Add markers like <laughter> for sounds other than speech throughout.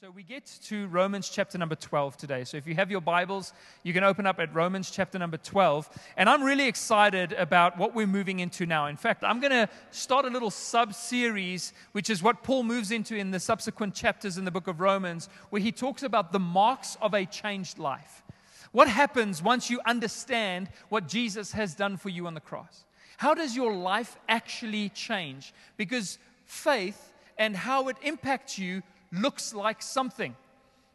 so we get to Romans chapter number 12 today. So if you have your Bibles, you can open up at Romans chapter number 12. And I'm really excited about what we're moving into now. In fact, I'm going to start a little sub series, which is what Paul moves into in the subsequent chapters in the book of Romans, where he talks about the marks of a changed life. What happens once you understand what Jesus has done for you on the cross? How does your life actually change? Because faith and how it impacts you looks like something.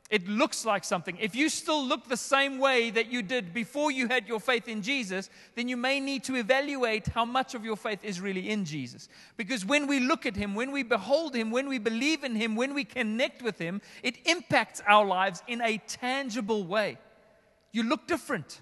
It looks like something. If you still look the same way that you did before you had your faith in Jesus, then you may need to evaluate how much of your faith is really in Jesus. Because when we look at Him, when we behold Him, when we believe in Him, when we connect with Him, it impacts our lives in a tangible way. You look different.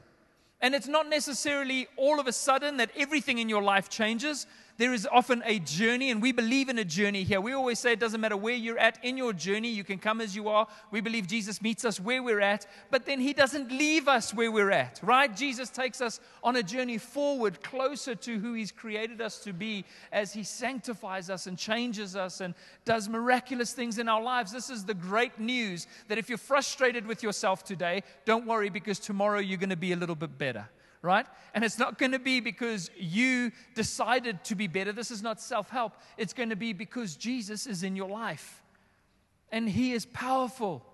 And it's not necessarily all of a sudden that everything in your life changes there is often a journey, and we believe in a journey here. We always say it doesn't matter where you're at in your journey, you can come as you are. We believe Jesus meets us where we're at, but then He doesn't leave us where we're at, right? Jesus takes us on a journey forward, closer to who He's created us to be as He sanctifies us and changes us and does miraculous things in our lives. This is the great news that if you're frustrated with yourself today, don't worry because tomorrow you're going to be a little bit better right? And it's not going to be because you decided to be better. This is not self help. It's going to be because Jesus is in your life. And He is powerful,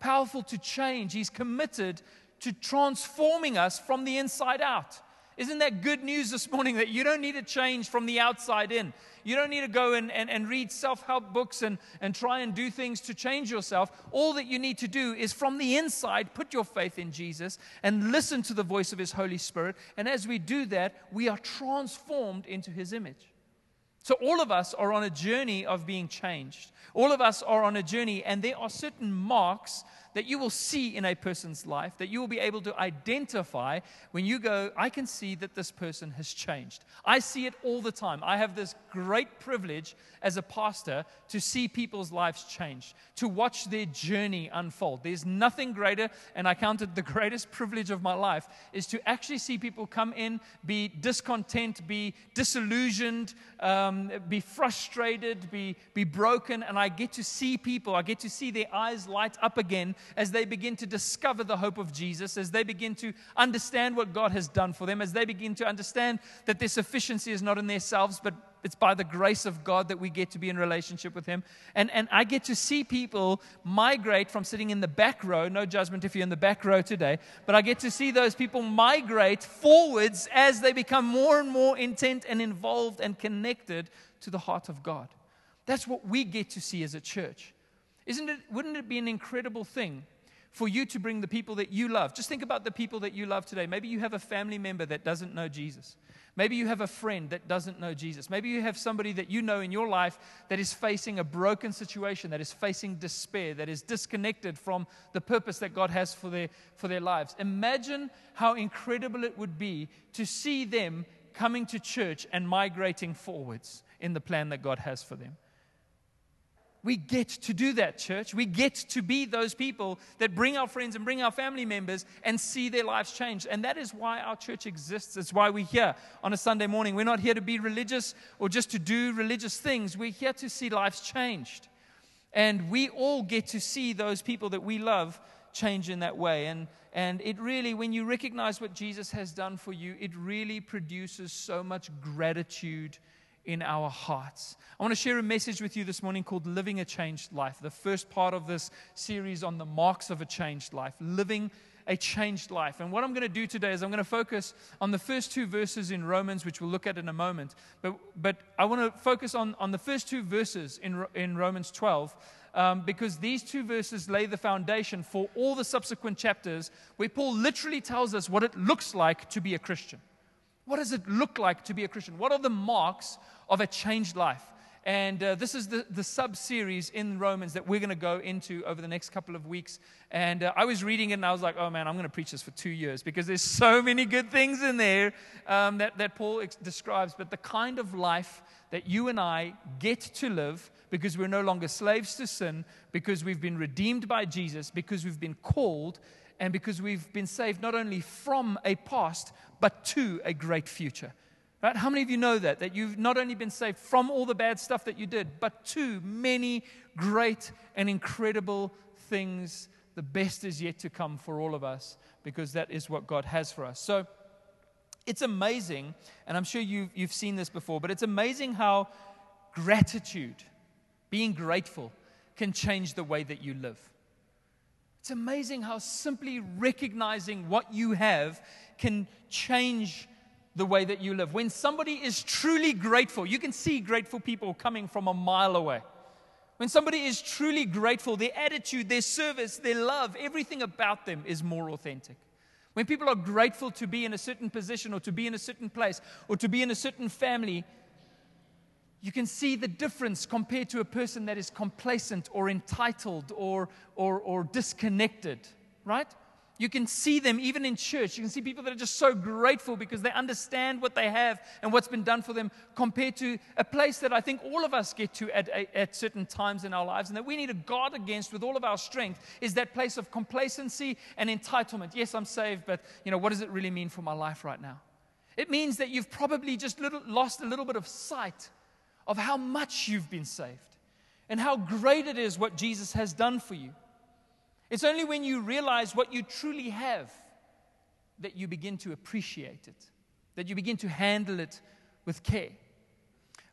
powerful to change. He's committed to transforming us from the inside out. Isn't that good news this morning that you don't need to change from the outside in? You don't need to go and, and, and read self help books and, and try and do things to change yourself. All that you need to do is from the inside put your faith in Jesus and listen to the voice of His Holy Spirit. And as we do that, we are transformed into His image. So, all of us are on a journey of being changed. All of us are on a journey, and there are certain marks that you will see in a person's life, that you will be able to identify when you go, I can see that this person has changed. I see it all the time. I have this great privilege as a pastor to see people's lives change, to watch their journey unfold. There's nothing greater, and I count it the <laughs> greatest privilege of my life, is to actually see people come in, be discontent, be disillusioned, um, be frustrated, be, be broken, and I get to see people, I get to see their eyes light up again as they begin to discover the hope of Jesus, as they begin to understand what God has done for them, as they begin to understand that their sufficiency is not in themselves, but it's by the grace of God that we get to be in relationship with Him. And, and I get to see people migrate from sitting in the back row, no judgment if you're in the back row today, but I get to see those people migrate forwards as they become more and more intent and involved and connected to the heart of God. That's what we get to see as a church. Isn't it, wouldn't it be an incredible thing for you to bring the people that you love? Just think about the people that you love today. Maybe you have a family member that doesn't know Jesus. Maybe you have a friend that doesn't know Jesus. Maybe you have somebody that you know in your life that is facing a broken situation, that is facing despair, that is disconnected from the purpose that God has for their, for their lives. Imagine how incredible it would be to see them coming to church and migrating forwards in the plan that God has for them. We get to do that, church. We get to be those people that bring our friends and bring our family members and see their lives change. And that is why our church exists. It's why we're here on a Sunday morning. We're not here to be religious or just to do religious things. We're here to see lives changed. And we all get to see those people that we love change in that way. And, and it really, when you recognize what Jesus has done for you, it really produces so much gratitude in our hearts. I want to share a message with you this morning called Living a Changed Life. The first part of this series on the marks of a changed life, living a changed life. And what I'm going to do today is I'm going to focus on the first two verses in Romans, which we'll look at in a moment. But, but I want to focus on, on the first two verses in, in Romans 12. Um, because these two verses lay the foundation for all the subsequent chapters where Paul literally tells us what it looks like to be a Christian. What does it look like to be a Christian? What are the marks of a changed life? And uh, this is the, the sub series in Romans that we're going to go into over the next couple of weeks. And uh, I was reading it and I was like, oh man, I'm going to preach this for two years because there's so many good things in there um, that, that Paul ex- describes. But the kind of life that you and I get to live because we're no longer slaves to sin, because we've been redeemed by Jesus, because we've been called, and because we've been saved not only from a past, but to a great future. Right? How many of you know that? That you've not only been saved from all the bad stuff that you did, but to many great and incredible things. The best is yet to come for all of us because that is what God has for us. So it's amazing, and I'm sure you've, you've seen this before, but it's amazing how gratitude, being grateful, can change the way that you live. It's amazing how simply recognizing what you have can change the way that you live. When somebody is truly grateful, you can see grateful people coming from a mile away. When somebody is truly grateful, their attitude, their service, their love, everything about them is more authentic. When people are grateful to be in a certain position or to be in a certain place or to be in a certain family, you can see the difference compared to a person that is complacent or entitled or, or, or disconnected, right? You can see them even in church. You can see people that are just so grateful because they understand what they have and what's been done for them compared to a place that I think all of us get to at, at certain times in our lives and that we need to guard against with all of our strength is that place of complacency and entitlement. Yes, I'm saved, but you know, what does it really mean for my life right now? It means that you've probably just little, lost a little bit of sight of how much you've been saved and how great it is what Jesus has done for you. It's only when you realize what you truly have that you begin to appreciate it, that you begin to handle it with care.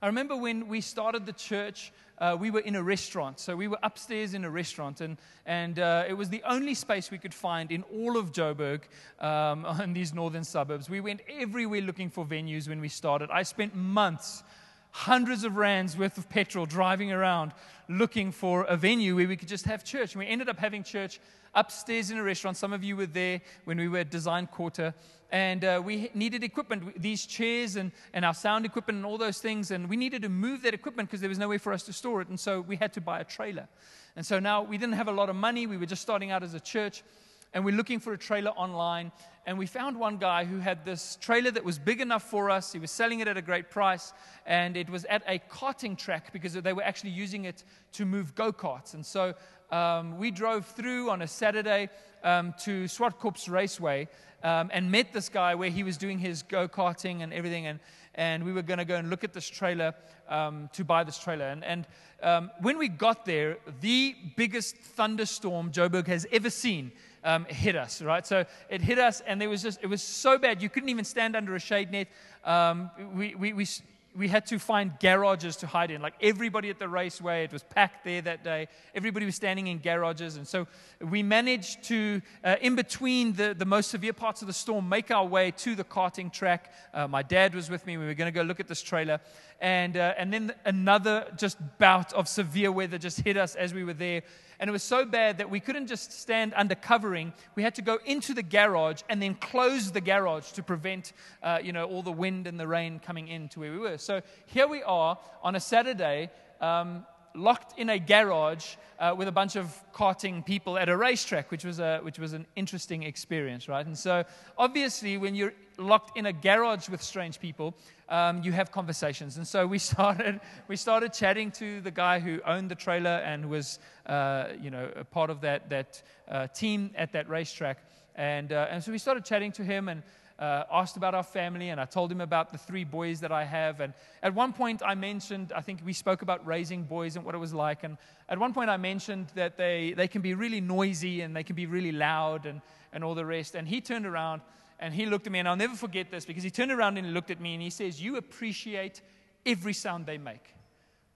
I remember when we started the church, uh, we were in a restaurant. So we were upstairs in a restaurant, and, and uh, it was the only space we could find in all of Joburg um, <laughs> in these northern suburbs. We went everywhere looking for venues when we started. I spent months hundreds of rands worth of petrol driving around looking for a venue where we could just have church. And we ended up having church upstairs in a restaurant. Some of you were there when we were at Design Quarter. And uh, we needed equipment, these chairs and, and our sound equipment and all those things. And we needed to move that equipment because there was no way for us to store it. And so we had to buy a trailer. And so now we didn't have a lot of money. We were just starting out as a church. And we're looking for a trailer online and we found one guy who had this trailer that was big enough for us. He was selling it at a great price, and it was at a karting track because they were actually using it to move go karts. And so um, we drove through on a Saturday um, to Swartkops Raceway um, and met this guy where he was doing his go karting and everything. And, and we were going to go and look at this trailer um, to buy this trailer. And, and um, when we got there, the biggest thunderstorm Joburg has ever seen um, hit us, right? So it hit us, and there was just, it was so bad. You couldn't even stand under a shade net. Um, we, we, we, we had to find garages to hide in. Like everybody at the raceway, it was packed there that day. Everybody was standing in garages. And so we managed to, uh, in between the, the most severe parts of the storm, make our way to the karting track. Uh, my dad was with me. We were going to go look at this trailer. And, uh, and then another just bout of severe weather just hit us as we were there. And it was so bad that we couldn't just stand under covering. We had to go into the garage and then close the garage to prevent, uh, you know, all the wind and the rain coming into where we were. So here we are on a Saturday, um, locked in a garage uh, with a bunch of karting people at a racetrack, which was, a, which was an interesting experience, right? And so, obviously, when you're locked in a garage with strange people, um, you have conversations. And so we <laughs> started, we started chatting to the guy who owned the trailer and was, uh, you know, a part of that, that uh, team at that racetrack. And, uh, and so we started chatting to him and uh, asked about our family. And I told him about the three boys that I have. And at one point, I mentioned, I think we spoke about raising boys and what it was like. And at one point, I mentioned that they, they can be really noisy and they can be really loud and, and all the rest. And he turned around and he looked at me, and I'll never forget this because he turned around and he looked at me and he says, You appreciate every sound they make.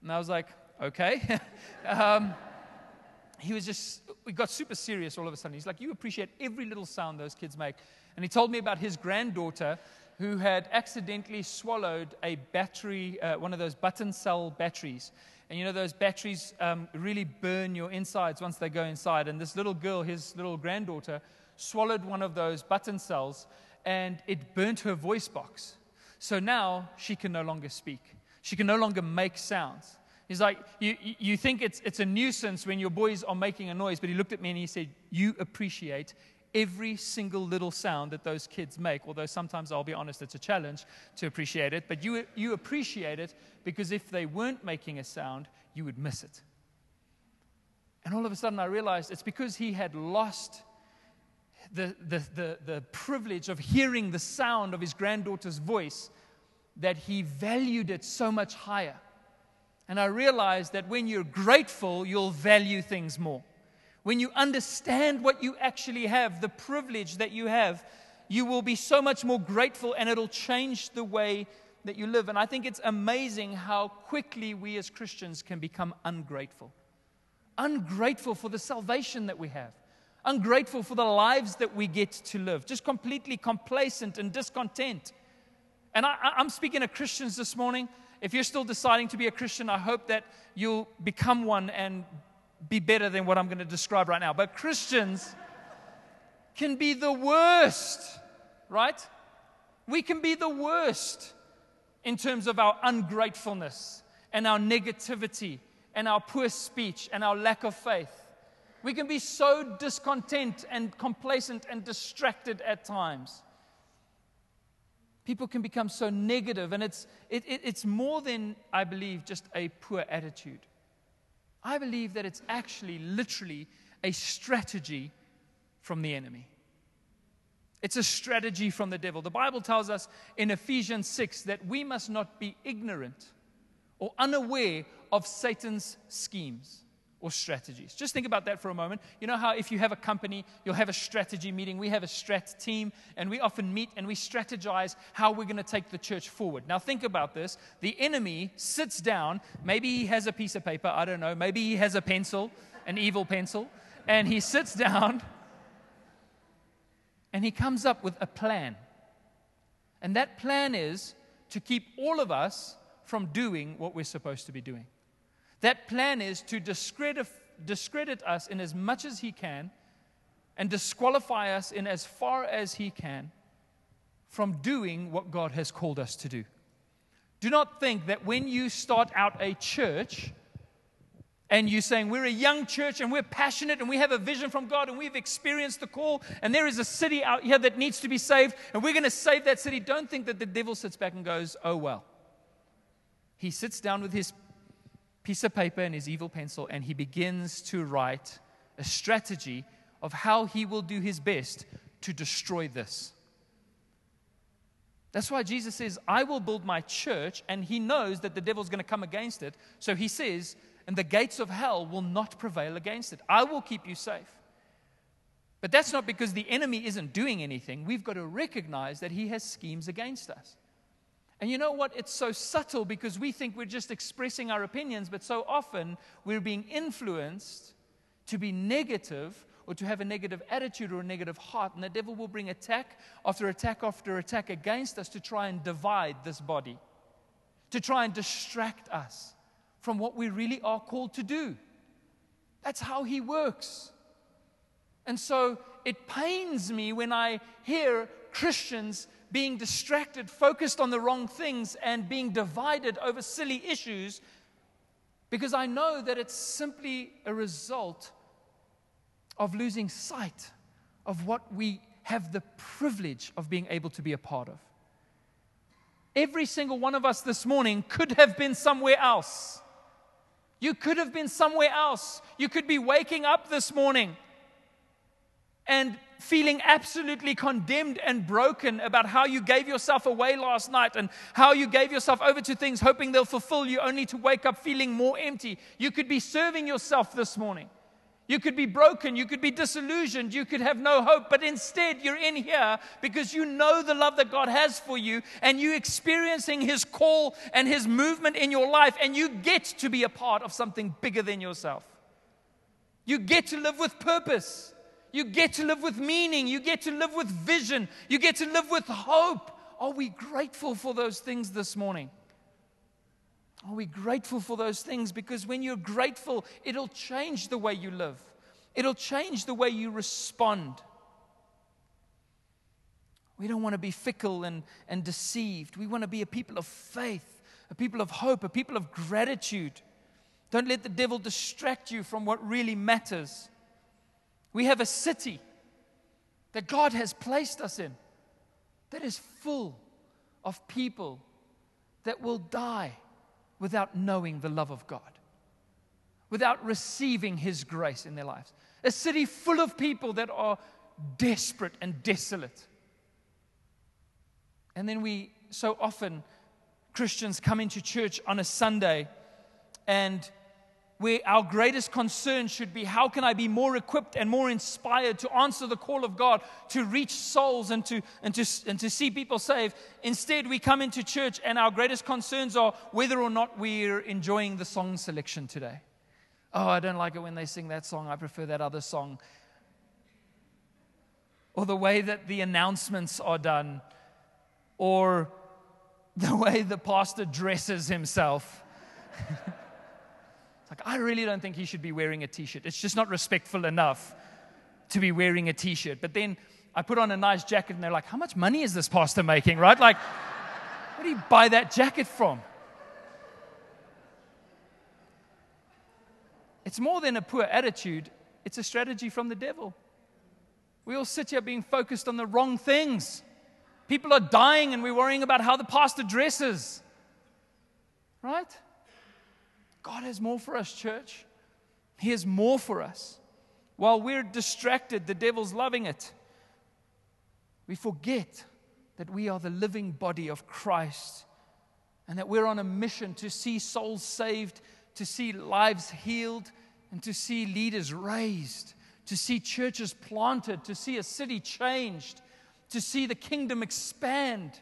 And I was like, Okay. <laughs> um, he was just, we got super serious all of a sudden. He's like, You appreciate every little sound those kids make. And he told me about his granddaughter who had accidentally swallowed a battery, uh, one of those button cell batteries. And you know, those batteries um, really burn your insides once they go inside. And this little girl, his little granddaughter, swallowed one of those button cells and it burnt her voice box. So now she can no longer speak. She can no longer make sounds. He's like, you, you think it's, it's a nuisance when your boys are making a noise, but he looked at me and he said, You appreciate every single little sound that those kids make, although sometimes I'll be honest, it's a challenge to appreciate it, but you, you appreciate it because if they weren't making a sound, you would miss it. And all of a sudden I realized it's because he had lost the, the, the, the privilege of hearing the sound of his granddaughter's voice that he valued it so much higher. And I realized that when you're grateful, you'll value things more. When you understand what you actually have, the privilege that you have, you will be so much more grateful and it'll change the way that you live. And I think it's amazing how quickly we as Christians can become ungrateful. Ungrateful for the salvation that we have, ungrateful for the lives that we get to live, just completely complacent and discontent. And I, am speaking to Christians this morning. If you're still deciding to be a Christian, I hope that you'll become one and be better than what I'm going to describe right now. But Christians can be the worst, right? We can be the worst in terms of our ungratefulness and our negativity and our poor speech and our lack of faith. We can be so discontent and complacent and distracted at times. People can become so negative, and it's, it, it, it's more than, I believe, just a poor attitude. I believe that it's actually literally a strategy from the enemy. It's a strategy from the devil. The Bible tells us in Ephesians 6 that we must not be ignorant or unaware of Satan's schemes or strategies. Just think about that for a moment. You know how if you have a company, you'll have a strategy meeting. We have a strat team, and we often meet and we strategize how we're going to take the church forward. Now, think about this. The enemy sits down. Maybe he has a piece of paper. I don't know. Maybe he has a pencil, an evil pencil. And he sits down and he comes up with a plan. And that plan is to keep all of us from doing what we're supposed to be doing. That plan is to discredit, discredit us in as much as he can and disqualify us in as far as he can from doing what God has called us to do. Do not think that when you start out a church, and you're saying we're a young church and we're passionate and we have a vision from God and we've experienced the call and there is a city out here that needs to be saved and we're going to save that city, don't think that the devil sits back and goes, oh well. He sits down with his piece of paper and his evil pencil and he begins to write a strategy of how he will do his best to destroy this. That's why Jesus says, I will build my church, and he knows that the devil's going to come against it. So he says, and the gates of hell will not prevail against it. I will keep you safe. But that's not because the enemy isn't doing anything. We've got to recognize that he has schemes against us. And you know what? It's so subtle because we think we're just expressing our opinions, but so often we're being influenced to be negative or to have a negative attitude or a negative heart. And the devil will bring attack after attack after attack against us to try and divide this body, to try and distract us from what we really are called to do. That's how He works. And so it pains me when I hear Christians being distracted, focused on the wrong things, and being divided over silly issues because I know that it's simply a result of losing sight of what we have the privilege of being able to be a part of. Every single one of us this morning could have been somewhere else. You could have been somewhere else. You could be waking up this morning and feeling absolutely condemned and broken about how you gave yourself away last night and how you gave yourself over to things hoping they'll fulfill you only to wake up feeling more empty. You could be serving yourself this morning. You could be broken. You could be disillusioned. You could have no hope. But instead, you're in here because you know the love that God has for you and you're experiencing His call and His movement in your life. And you get to be a part of something bigger than yourself. You get to live with purpose. You get to live with meaning. You get to live with vision. You get to live with hope. Are we grateful for those things this morning? Are we grateful for those things? Because when you're grateful, it'll change the way you live, it'll change the way you respond. We don't want to be fickle and, and deceived. We want to be a people of faith, a people of hope, a people of gratitude. Don't let the devil distract you from what really matters. We have a city that God has placed us in that is full of people that will die without knowing the love of God, without receiving His grace in their lives. A city full of people that are desperate and desolate. And then we so often Christians come into church on a Sunday and where our greatest concern should be how can I be more equipped and more inspired to answer the call of God, to reach souls and to, and to, and to see people saved. Instead, we come into church and our greatest concerns are whether or not we're enjoying the song selection today. Oh, I don't like it when they sing that song. I prefer that other song. Or the way that the announcements are done, or the way the pastor dresses himself. <laughs> Like, I really don't think he should be wearing a t shirt. It's just not respectful enough to be wearing a t shirt. But then I put on a nice jacket and they're like, How much money is this pastor making, right? Like, <laughs> where do you buy that jacket from? It's more than a poor attitude, it's a strategy from the devil. We all sit here being focused on the wrong things. People are dying and we're worrying about how the pastor dresses. Right? God has more for us, church. He has more for us. While we're distracted, the devil's loving it. We forget that we are the living body of Christ and that we're on a mission to see souls saved, to see lives healed, and to see leaders raised, to see churches planted, to see a city changed, to see the kingdom expand.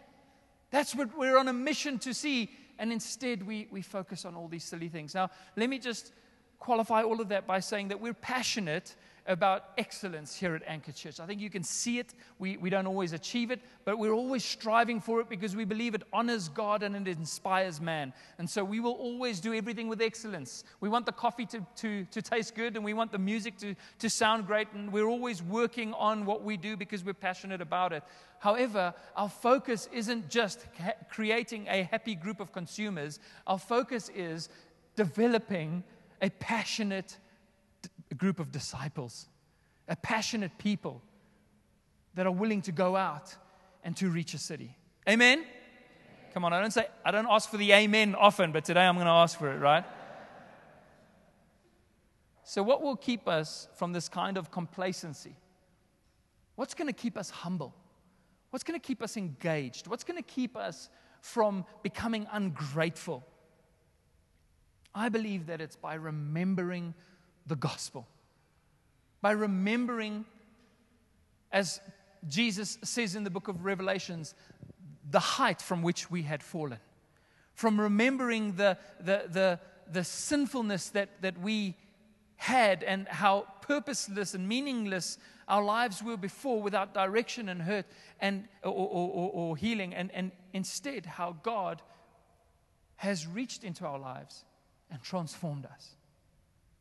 That's what we're on a mission to see and instead we, we focus on all these silly things. Now, let me just qualify all of that by saying that we're passionate about excellence here at Anchor Church. I think you can see it. We, we don't always achieve it, but we're always striving for it because we believe it honors God and it inspires man. And so we will always do everything with excellence. We want the coffee to, to, to taste good and we want the music to, to sound great. And we're always working on what we do because we're passionate about it. However, our focus isn't just creating a happy group of consumers, our focus is developing a passionate group of disciples, a passionate people that are willing to go out and to reach a city. Amen? Come on, I don't say, I don't ask for the amen often, but today I'm going to ask for it, right? So, what will keep us from this kind of complacency? What's going to keep us humble? What's going to keep us engaged? What's going to keep us from becoming ungrateful? I believe that it's by remembering the gospel, by remembering, as Jesus says in the book of Revelations, the height from which we had fallen, from remembering the, the, the, the sinfulness that, that we had and how purposeless and meaningless our lives were before without direction and hurt and, or, or, or, or healing, and, and instead how God has reached into our lives and transformed us.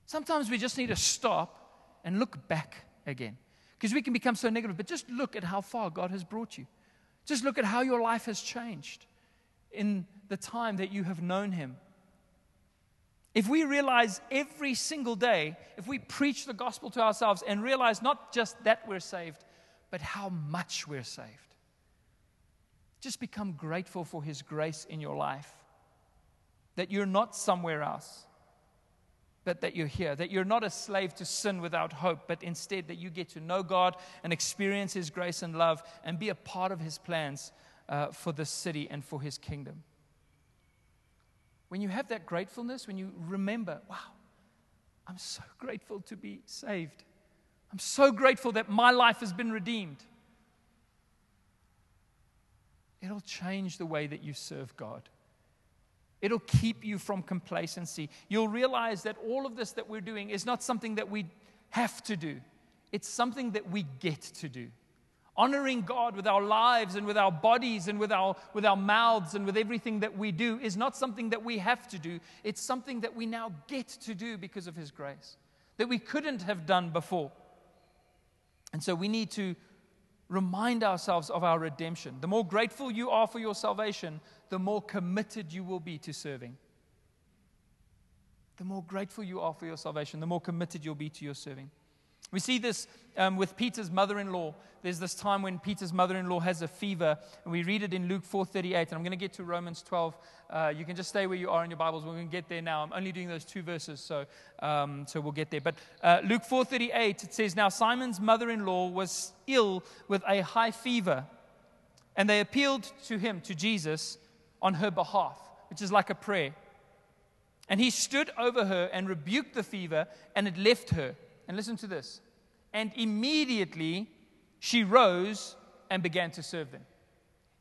Sometimes we just need to stop and look back again because we can become so negative, but just look at how far God has brought you. Just look at how your life has changed in the time that you have known Him. If we realize every single day, if we preach the gospel to ourselves and realize not just that we're saved, but how much we're saved, just become grateful for His grace in your life. That you're not somewhere else, but that you're here. That you're not a slave to sin without hope, but instead that you get to know God and experience His grace and love and be a part of His plans uh, for this city and for His kingdom. When you have that gratefulness, when you remember, wow, I'm so grateful to be saved. I'm so grateful that my life has been redeemed. It'll change the way that you serve God. It'll keep you from complacency. You'll realize that all of this that we're doing is not something that we have to do, it's something that we get to do. Honoring God with our lives and with our bodies and with our, with our mouths and with everything that we do is not something that we have to do. It's something that we now get to do because of His grace, that we couldn't have done before. And so we need to remind ourselves of our redemption. The more grateful you are for your salvation, the more committed you will be to serving. The more grateful you are for your salvation, the more committed you'll be to your serving. We see this um, with Peter's mother-in-law. There's this time when Peter's mother-in-law has a fever, and we read it in Luke 4:38. And I'm going to get to Romans 12. Uh, you can just stay where you are in your Bibles. We're going to get there now. I'm only doing those two verses, so um, so we'll get there. But uh, Luke 4:38 it says, "Now Simon's mother-in-law was ill with a high fever, and they appealed to him, to Jesus, on her behalf." which is like a prayer. And he stood over her and rebuked the fever, and it left her. And listen to this. And immediately she rose and began to serve them.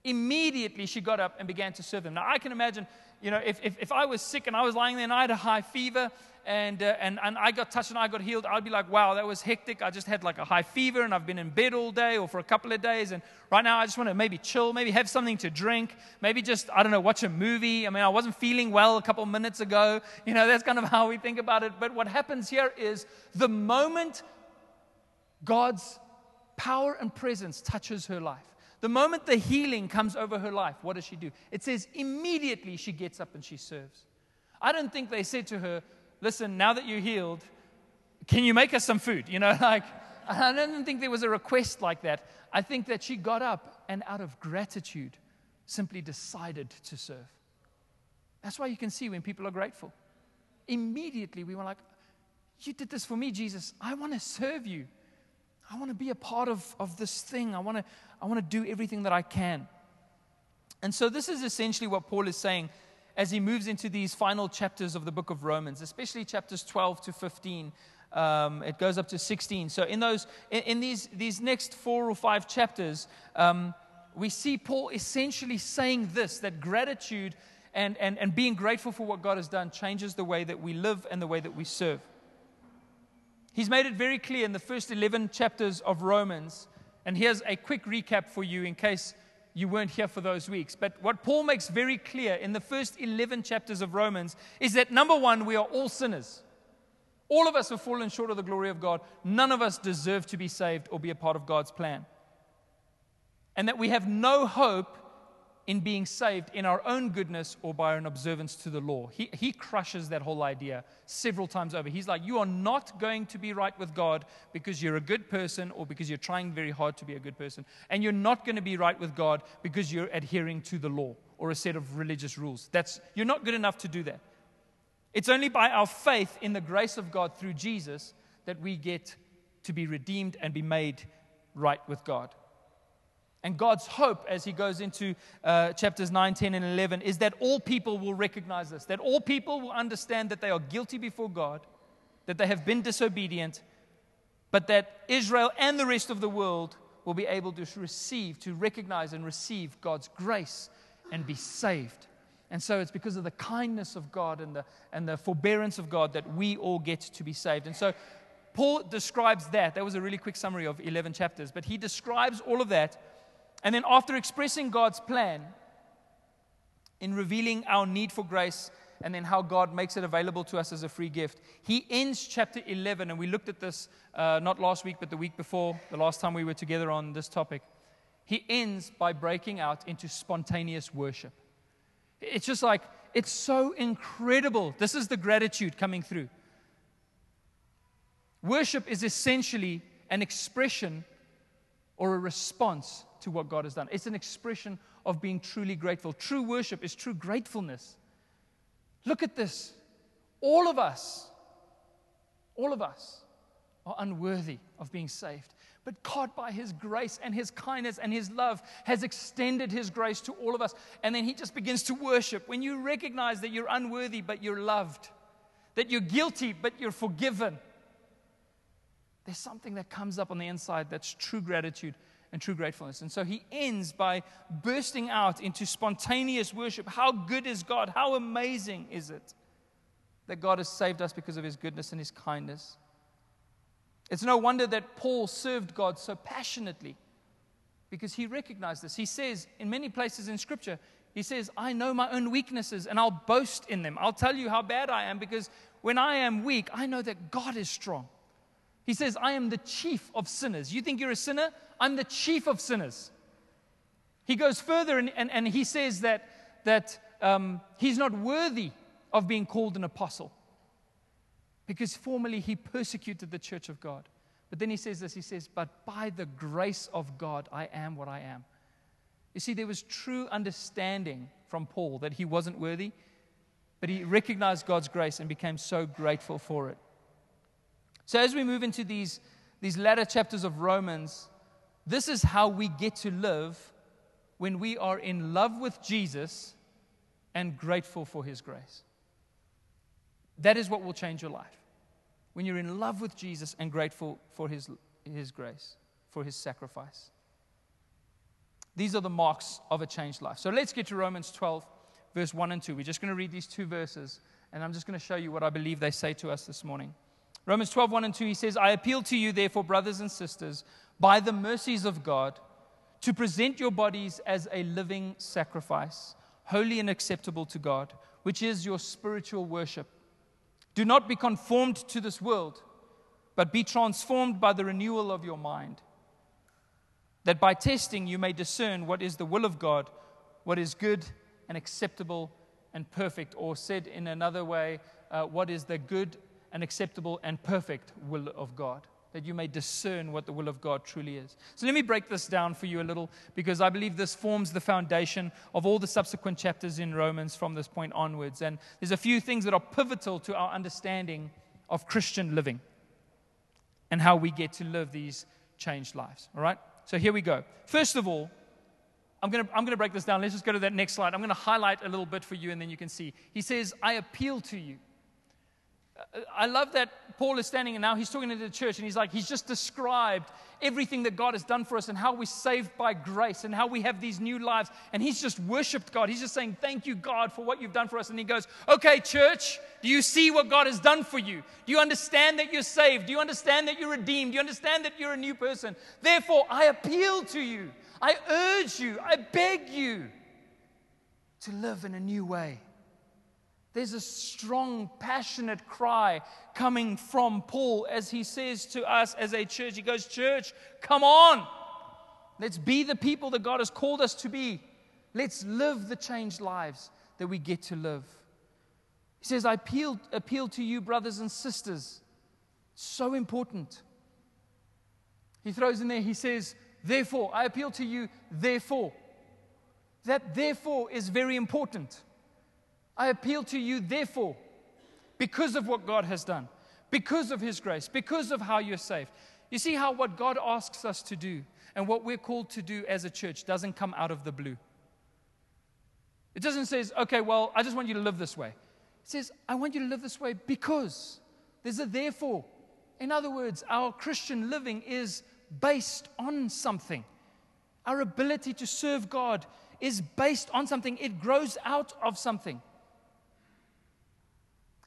Immediately she got up and began to serve them. Now I can imagine, you know, if, if, if I was sick and I was lying there and I had a high fever and, uh, and, and I got touched and I got healed, I'd be like, wow, that was hectic. I just had like a high fever and I've been in bed all day or for a couple of days. And right now I just want to maybe chill, maybe have something to drink, maybe just, I don't know, watch a movie. I mean, I wasn't feeling well a couple minutes ago. You know, that's kind of how we think about it. But what happens here is the moment God's power and presence touches her life, the moment the healing comes over her life, what does she do? It says immediately she gets up and she serves. I don't think they said to her, listen, now that you're healed, can you make us some food? You know, <laughs> like, I don't think there was a request like that. I think that she got up and out of gratitude simply decided to serve. That's why you can see when people are grateful. Immediately we were like, You did this for me, Jesus. I want to serve you. I want to be a part of, of this thing. I want to I want to do everything that I can. And so this is essentially what Paul is saying as he moves into these final chapters of the book of Romans, especially chapters 12 to 15. Um, it goes up to 16. So in those, in, in these, these next four or five chapters, um, we see Paul essentially saying this that gratitude and, and, and being grateful for what God has done changes the way that we live and the way that we serve. He's made it very clear in the first 11 chapters of Romans. And here's a quick recap for you in case you weren't here for those weeks. But what Paul makes very clear in the first 11 chapters of Romans is that number one, we are all sinners. All of us have fallen short of the glory of God. None of us deserve to be saved or be a part of God's plan. And that we have no hope in being saved in our own goodness or by an observance to the law. He, he crushes that whole idea several times over. He's like, You are not going to be right with God because you're a good person or because you're trying very hard to be a good person. And you're not going to be right with God because you're adhering to the law or a set of religious rules. That's, you're not good enough to do that. It's only by our faith in the grace of God through Jesus that we get to be redeemed and be made right with God. And God's hope as he goes into uh, chapters 9, 10, and 11 is that all people will recognize this, that all people will understand that they are guilty before God, that they have been disobedient, but that Israel and the rest of the world will be able to receive, to recognize and receive God's grace and be saved. And so it's because of the kindness of God and the, and the forbearance of God that we all get to be saved. And so Paul describes that. That was a really quick summary of 11 chapters, but he describes all of that and then, after expressing God's plan in revealing our need for grace and then how God makes it available to us as a free gift, he ends chapter 11. And we looked at this uh, not last week, but the week before, the last time we were together on this topic. He ends by breaking out into spontaneous worship. It's just like, it's so incredible. This is the gratitude coming through. Worship is essentially an expression or a response to what God has done. It's an expression of being truly grateful. True worship is true gratefulness. Look at this. All of us, all of us are unworthy of being saved. But God, by His grace and His kindness and His love, has extended His grace to all of us. And then He just begins to worship. When you recognize that you're unworthy, but you're loved, that you're guilty, but you're forgiven, there's something that comes up on the inside that's true gratitude and true gratefulness. And so he ends by bursting out into spontaneous worship. How good is God? How amazing is it that God has saved us because of his goodness and his kindness? It's no wonder that Paul served God so passionately because he recognized this. He says in many places in Scripture, he says, I know my own weaknesses and I'll boast in them. I'll tell you how bad I am because when I am weak, I know that God is strong. He says, I am the chief of sinners. You think you're a sinner? I'm the chief of sinners. He goes further and, and, and he says that, that um, he's not worthy of being called an apostle because formerly he persecuted the church of God. But then he says this he says, But by the grace of God, I am what I am. You see, there was true understanding from Paul that he wasn't worthy, but he recognized God's grace and became so grateful for it. So, as we move into these, these latter chapters of Romans, this is how we get to live when we are in love with Jesus and grateful for His grace. That is what will change your life. When you're in love with Jesus and grateful for His, his grace, for His sacrifice. These are the marks of a changed life. So let's get to Romans 12, verse 1 and 2. We're just going to read these two verses, and I'm just going to show you what I believe they say to us this morning. Romans 12, 1 and 2, he says, I appeal to you, therefore, brothers and sisters, by the mercies of God, to present your bodies as a living sacrifice, holy and acceptable to God, which is your spiritual worship. Do not be conformed to this world, but be transformed by the renewal of your mind, that by testing you may discern what is the will of God, what is good and acceptable and perfect, or said in another way, uh, what is the good and acceptable and perfect will of God, that you may discern what the will of God truly is. So let me break this down for you a little because I believe this forms the foundation of all the subsequent chapters in Romans from this point onwards. And there's a few things that are pivotal to our understanding of Christian living and how we get to live these changed lives. All right? So here we go. First of all, I'm going, to, I'm going to break this down. Let's just go to that next slide. I'm going to highlight a little bit for you, and then you can see. He says, I appeal to you. I love that Paul is standing and now he's talking to the church and he's like, he's just described everything that God has done for us and how we're saved by grace and how we have these new lives. And he's just worshiped God. He's just saying, Thank you, God, for what you've done for us. And he goes, Okay, church, do you see what God has done for you? Do you understand that you're saved? Do you understand that you're redeemed? Do you understand that you're a new person? Therefore, I appeal to you, I urge you, I beg you to live in a new way. There's a strong, passionate cry coming from Paul as he says to us as a church. He goes, Church, come on. Let's be the people that God has called us to be. Let's live the changed lives that we get to live. He says, I appeal, appeal to you, brothers and sisters. So important. He throws in there, he says, Therefore, I appeal to you, therefore. That therefore is very important. I appeal to you, therefore, because of what God has done, because of His grace, because of how you're saved. You see how what God asks us to do and what we're called to do as a church doesn't come out of the blue. It doesn't say, okay, well, I just want you to live this way. It says, I want you to live this way because there's a therefore. In other words, our Christian living is based on something. Our ability to serve God is based on something, it grows out of something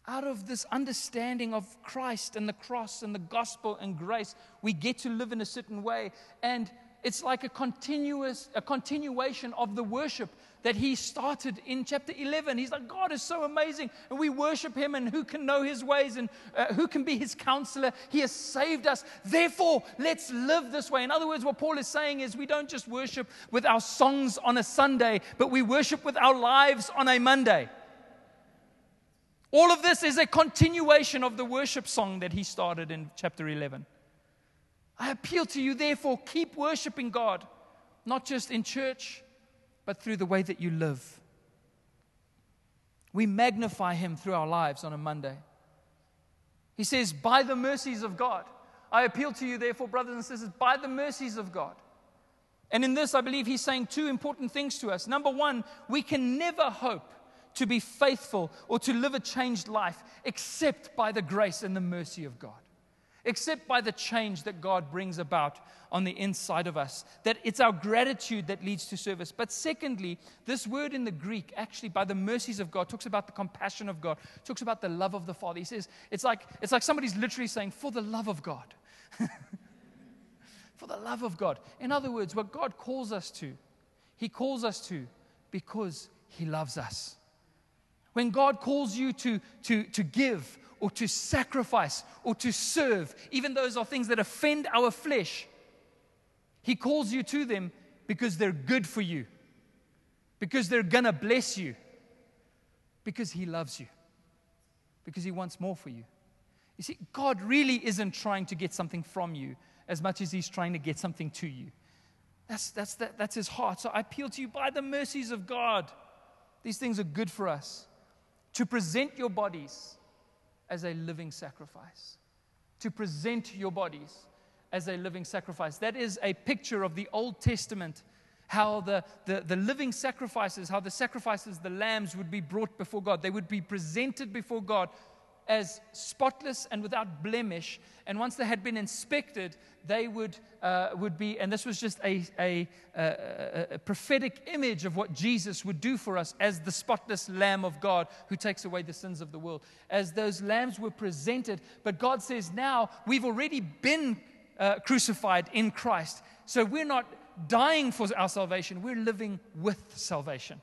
out of this understanding of Christ and the cross and the gospel and grace, we get to live in a certain way. And it's like a continuous, a continuation of the worship that he started in chapter 11. He's like, God is so amazing. And we worship him, and who can know his ways and uh, who can be his counselor? He has saved us. Therefore, let's live this way. In other words, what Paul is saying is we don't just worship with our songs on a Sunday, but we worship with our lives on a Monday. All of this is a continuation of the worship song that he started in chapter 11. I appeal to you, therefore, keep worshiping God, not just in church, but through the way that you live. We magnify him through our lives on a Monday. He says, By the mercies of God. I appeal to you, therefore, brothers and sisters, by the mercies of God. And in this, I believe he's saying two important things to us. Number one, we can never hope to be faithful or to live a changed life except by the grace and the mercy of God, except by the change that God brings about on the inside of us. That it's our gratitude that leads to service. But secondly, this word in the Greek, actually, by the mercies of God, talks about the compassion of God, talks about the love of the Father. He says, it's like, it's like somebody's literally saying, for the love of God. <laughs> for the love of God. In other words, what God calls us to, He calls us to because He loves us. When God calls you to, to, to give or to sacrifice or to serve, even those are things that offend our flesh, He calls you to them because they're good for you, because they're to bless you, because He loves you, because He wants more for you. You see, God really isn't trying to get something from you as much as He's trying to get something to you. That's, that's, that, that's His heart. So I appeal to you by the mercies of God. These things are good for us to present your bodies as a living sacrifice. To present your bodies as a living sacrifice. That is a picture of the Old Testament how the, the, the living sacrifices, how the sacrifices, the lambs would be brought before God. They would be presented before God as spotless and without blemish. And once they had been inspected, they would, uh, would be, and this was just a, a, a, a, prophetic image of what Jesus would do for us as the spotless Lamb of God who takes away the sins of the world. As those lambs were presented, but God says now we've already been uh, crucified in Christ. So we're not dying for our salvation, we're living with salvation.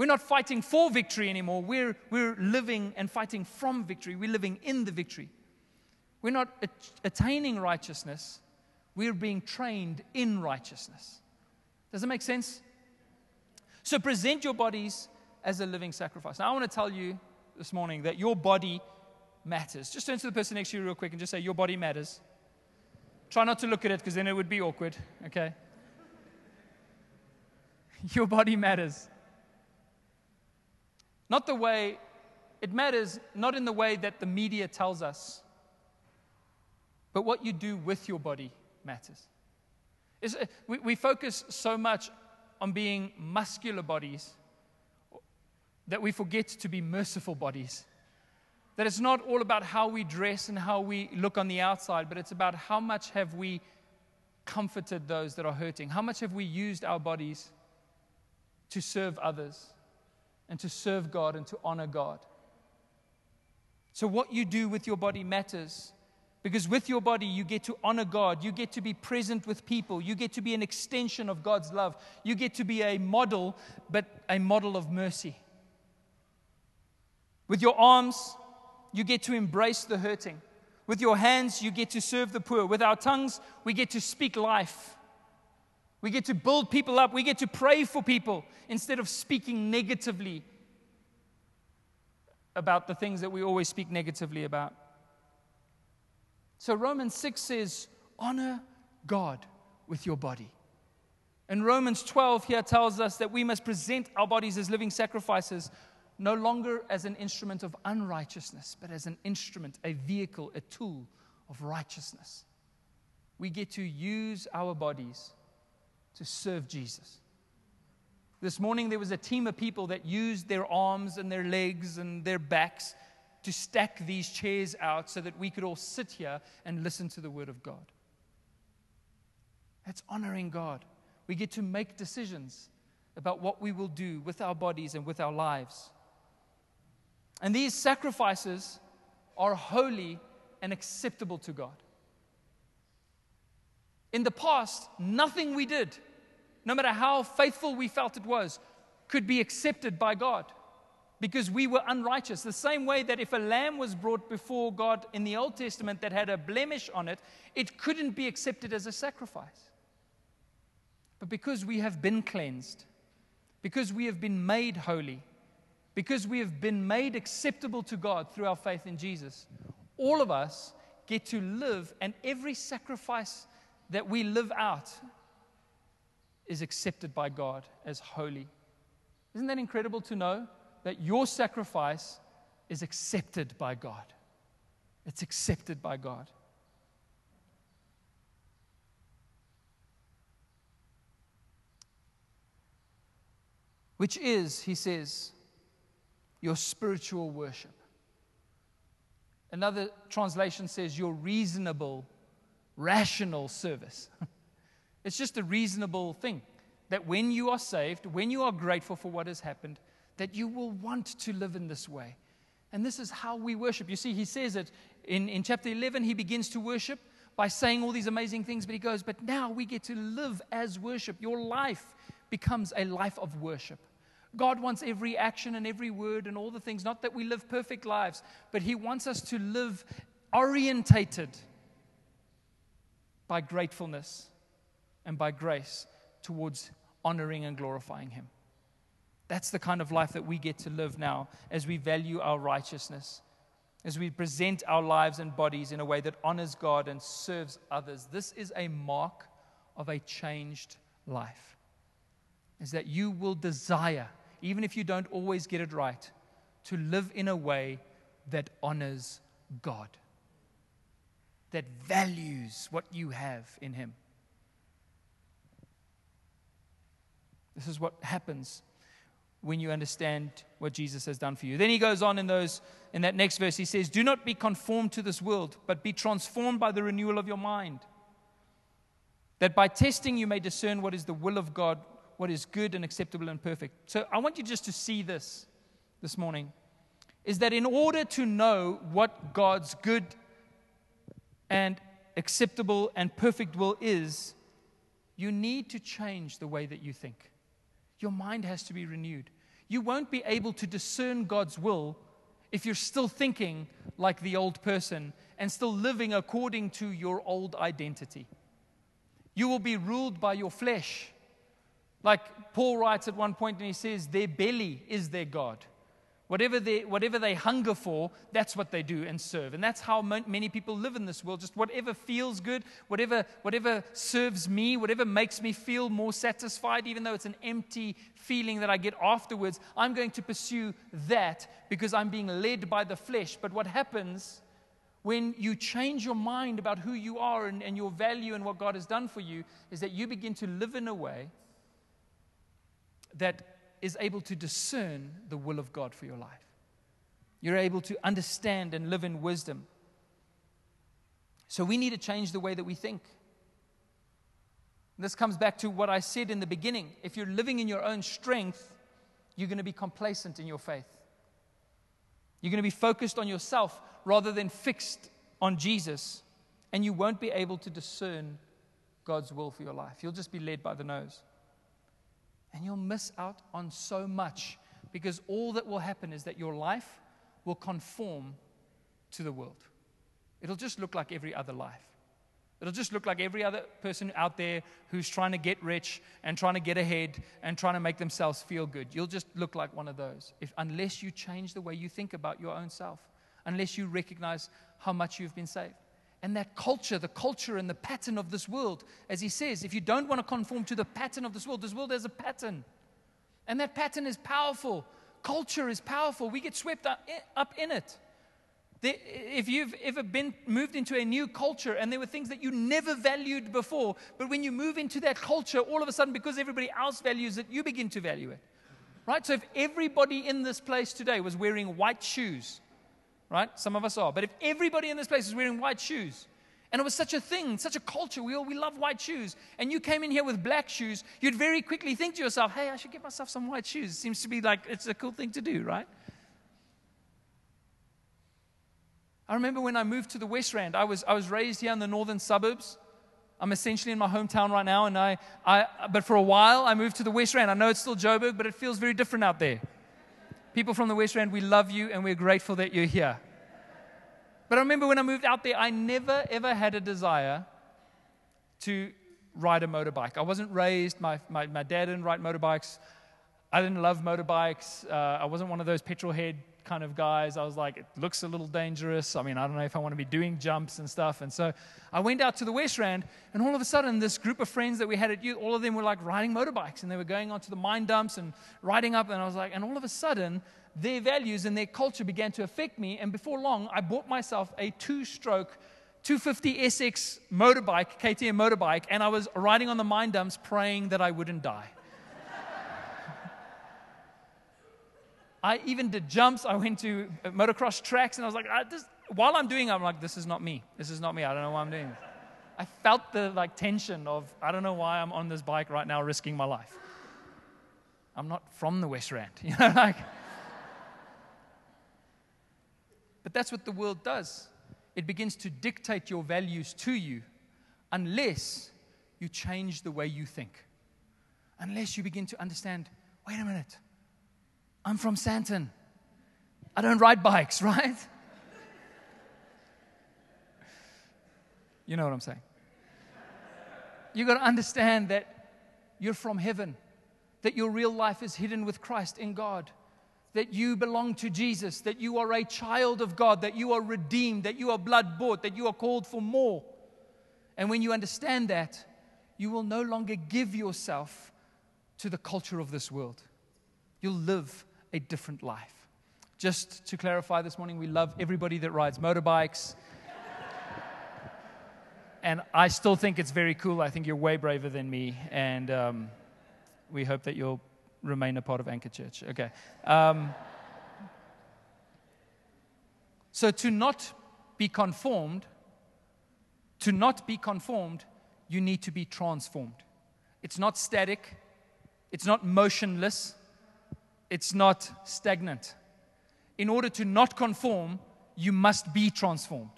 We're not fighting for victory anymore. We're, we're living and fighting from victory. We're living in the victory. We're not attaining righteousness. We're being trained in righteousness. Does that make sense? So present your bodies as a living sacrifice. Now, I want to tell you this morning that your body matters. Just turn to the person next to you real quick and just say, Your body matters. Try not to look at it because then it would be awkward, okay? <laughs> Your body matters. Not the way, it matters not in the way that the media tells us, but what you do with your body matters. Uh, we, we focus so much on being muscular bodies that we forget to be merciful bodies. That it's not all about how we dress and how we look on the outside, but it's about how much have we comforted those that are hurting? How much have we used our bodies to serve others and to serve God and to honor God? So, what you do with your body matters because with your body, you get to honor God. You get to be present with people. You get to be an extension of God's love. You get to be a model, but a model of mercy. With your arms, you get to embrace the hurting. With your hands, you get to serve the poor. With our tongues, we get to speak life. We get to build people up. We get to pray for people instead of speaking negatively about the things that we always speak negatively about. So Romans 6 says, honor God with your body. And Romans 12 here tells us that we must present our bodies as living sacrifices, no longer as an instrument of unrighteousness, but as an instrument, a vehicle, a tool of righteousness. We get to use our bodies to serve Jesus. This morning, there was a team of people that used their arms and their legs and their backs to stack these chairs out so that we could all sit here and listen to the Word of God. That's honoring God. We get to make decisions about what we will do with our bodies and with our lives. And these sacrifices are holy and acceptable to God. In the past, nothing we did, no matter how faithful we felt it was, could be accepted by God because we were unrighteous. The same way that if a lamb was brought before God in the Old Testament that had a blemish on it, it couldn't be accepted as a sacrifice. But because we have been cleansed, because we have been made holy, because we have been made acceptable to God through our faith in Jesus, all of us get to live, and every sacrifice that we live out is accepted by God as holy. Isn't that incredible to know that your sacrifice is accepted by God? It's accepted by God. Which is, he says, your spiritual worship. Another translation says your reasonable, rational service. <laughs> it's just a reasonable thing that when you are saved, when you are grateful for what has happened, that you will want to live in this way. And this is how we worship. You see, he says it in, in chapter 11, he begins to worship by saying all these amazing things, but he goes, But now we get to live as worship. Your life becomes a life of worship. God wants every action and every word and all the things, not that we live perfect lives, but He wants us to live orientated by gratefulness and by grace towards honoring and glorifying Him. That's the kind of life that we get to live now as we value our righteousness, as we present our lives and bodies in a way that honors God and serves others. This is a mark of a changed life. Is that you will desire even if you don't always get it right, to live in a way that honors God, that values what you have in Him. This is what happens when you understand what Jesus has done for you. Then he goes on in those in that next verse he says, "Do not be conformed to this world, but be transformed by the renewal of your mind, that by testing you may discern what is the will of God, what is good and acceptable and perfect." So I want you just to see this this morning is that in order to know what God's good and acceptable and perfect will is, you need to change the way that you think. Your mind has to be renewed. You won't be able to discern God's will if you're still thinking like the old person and still living according to your old identity. You will be ruled by your flesh. Like Paul writes at one point, and he says, Their belly is their God. Whatever they, whatever they hunger for, that's what they do and serve. And that's how many people live in this world. Just whatever feels good, whatever, whatever serves me, whatever makes me feel more satisfied, even though it's an empty feeling that I get afterwards, I'm going to pursue that because I'm being led by the flesh. But what happens when you change your mind about who you are and, and your value and what God has done for you is that you begin to live in a way that is able to discern the will of God for your life. You're able to understand and live in wisdom. So we need to change the way that we think. This comes back to what I said in the beginning. If you're living in your own strength, you're going to be complacent in your faith. You're going to be focused on yourself rather than fixed on Jesus, and you won't be able to discern God's will for your life. You'll just be led by the nose. And you'll miss out on so much because all that will happen is that your life will conform to the world. It'll just look like every other life. It'll just look like every other person out there who's trying to get rich and trying to get ahead and trying to make themselves feel good. You'll just look like one of those if, unless you change the way you think about your own self, unless you recognize how much you've been saved and that culture, the culture and the pattern of this world. As he says, if you don't want to conform to the pattern of this world, this world has a pattern. And that pattern is powerful. Culture is powerful. We get swept up in it. If you've ever been moved into a new culture and there were things that you never valued before, but when you move into that culture, all of a sudden, because everybody else values it, you begin to value it. Right? So if everybody in this place today was wearing white shoes, right? Some of us are. But if everybody in this place is wearing white shoes, and it was such a thing, such a culture, we all we love white shoes, and you came in here with black shoes, you'd very quickly think to yourself, hey, I should get myself some white shoes. It seems to be like it's a cool thing to do, right? I remember when I moved to the West Rand, I was, I was raised here in the northern suburbs. I'm essentially in my hometown right now, and I, I, but for a while I moved to the West Rand. I know it's still Joburg, but it feels very different out there. People from the West Rand, we love you and we're grateful that you're here. But I remember when I moved out there, I never ever had a desire to ride a motorbike. I wasn't raised, my, my, my dad didn't ride motorbikes. I didn't love motorbikes. Uh, I wasn't one of those petrol head kind of guys. I was like, it looks a little dangerous. I mean, I don't know if I want to be doing jumps and stuff. And so I went out to the West Rand, and all of a sudden, this group of friends that we had at youth, all of them were like riding motorbikes, and they were going onto the mine dumps and riding up. And I was like, and all of a sudden, their values and their culture began to affect me. And before long, I bought myself a two stroke 250 SX motorbike, KTM motorbike, and I was riding on the mine dumps praying that I wouldn't die. I even did jumps. I went to motocross tracks, and I was like, I, while I'm doing it, I'm like, this is not me. This is not me. I don't know why I'm doing this. I felt the like tension of, I don't know why I'm on this bike right now risking my life. I'm not from the West Rand, <laughs> you know, like. But that's what the world does. It begins to dictate your values to you unless you change the way you think. Unless you begin to understand wait a minute, I'm from Sandton. I don't ride bikes, <laughs> right? You know what I'm saying? You got to understand that you're from heaven, that your real life is hidden with Christ in God, that you belong to Jesus, that you are a child of God, that you are redeemed, that you are blood bought, that you are called for more. And when you understand that, you will no longer give yourself to the culture of this world. You'll live a different life. Just to clarify this morning, we love everybody that rides motorbikes. <laughs> and I still think it's very cool. I think you're way braver than me. And um, we hope that you'll remain a part of Anchor Church. Okay. Um, so to not be conformed, to not be conformed, you need to be transformed. It's not static, it's not motionless, it's not stagnant. In order to not conform, you must be transformed.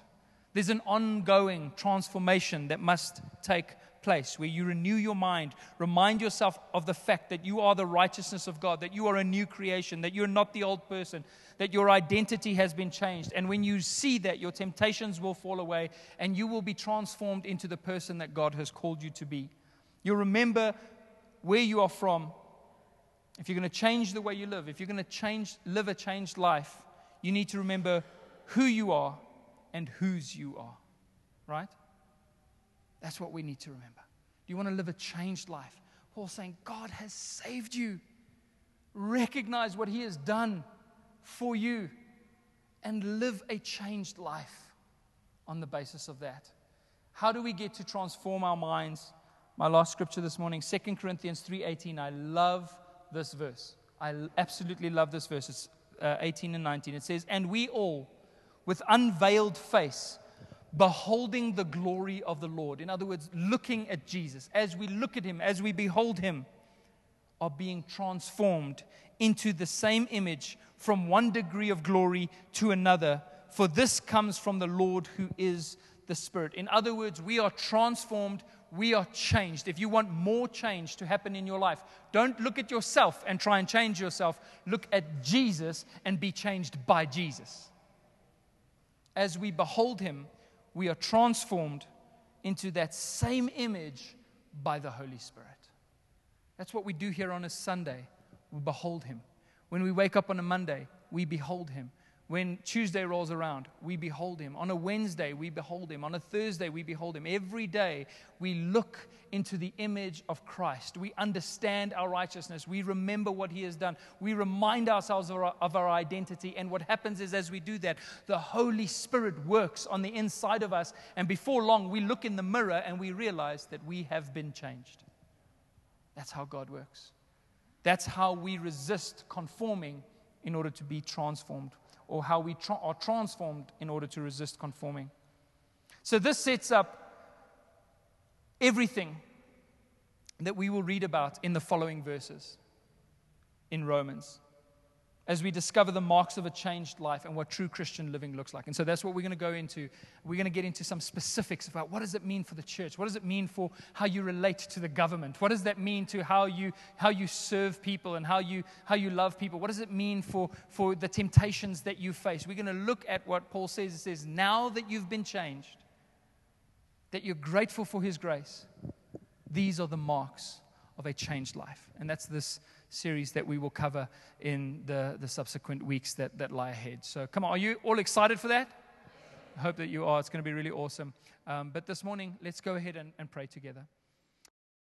There's an ongoing transformation that must take place where you renew your mind, remind yourself of the fact that you are the righteousness of God, that you are a new creation, that you're not the old person, that your identity has been changed. And when you see that, your temptations will fall away and you will be transformed into the person that God has called you to be. You'll remember where you are from. If you're going to change the way you live, if you're going to change, live a changed life, you need to remember who you are and whose you are. Right? That's what we need to remember. Do you want to live a changed life? Paul's saying, God has saved you. Recognize what He has done for you and live a changed life on the basis of that. How do we get to transform our minds? My last scripture this morning, 2 Corinthians 3:18. I love this verse. I absolutely love this verse. It's uh, 18 and 19. It says, "And we all with unveiled face beholding the glory of the Lord. In other words, looking at Jesus. As we look at him, as we behold him, are being transformed into the same image from one degree of glory to another. For this comes from the Lord who is the Spirit. In other words, we are transformed, we are changed. If you want more change to happen in your life, don't look at yourself and try and change yourself. Look at Jesus and be changed by Jesus. As we behold him, we are transformed into that same image by the Holy Spirit. That's what we do here on a Sunday. We behold Him. When we wake up on a Monday, we behold Him. When Tuesday rolls around, we behold him. On a Wednesday, we behold him. On a Thursday, we behold him. Every day, we look into the image of Christ. We understand our righteousness. We remember what he has done. We remind ourselves of our, of our identity. And what happens is, as we do that, the Holy Spirit works on the inside of us. And before long, we look in the mirror and we realize that we have been changed. That's how God works. That's how we resist conforming in order to be transformed or how we tra- are transformed in order to resist conforming. So, this sets up everything that we will read about in the following verses in Romans as we discover the marks of a changed life and what true Christian living looks like. And so that's what we're going to go into. We're going to get into some specifics about what does it mean for the church? What does it mean for how you relate to the government? What does that mean to how you how you serve people and how you how you love people? What does it mean for for the temptations that you face? We're going to look at what Paul says. It says, "Now that you've been changed, that you're grateful for his grace, these are the marks of a changed life." And that's this series that we will cover in the, the subsequent weeks that, that lie ahead. So, come on, are you all excited for that? I hope that you are. It's going to be really awesome. Um, but this morning, let's go ahead and, and pray together.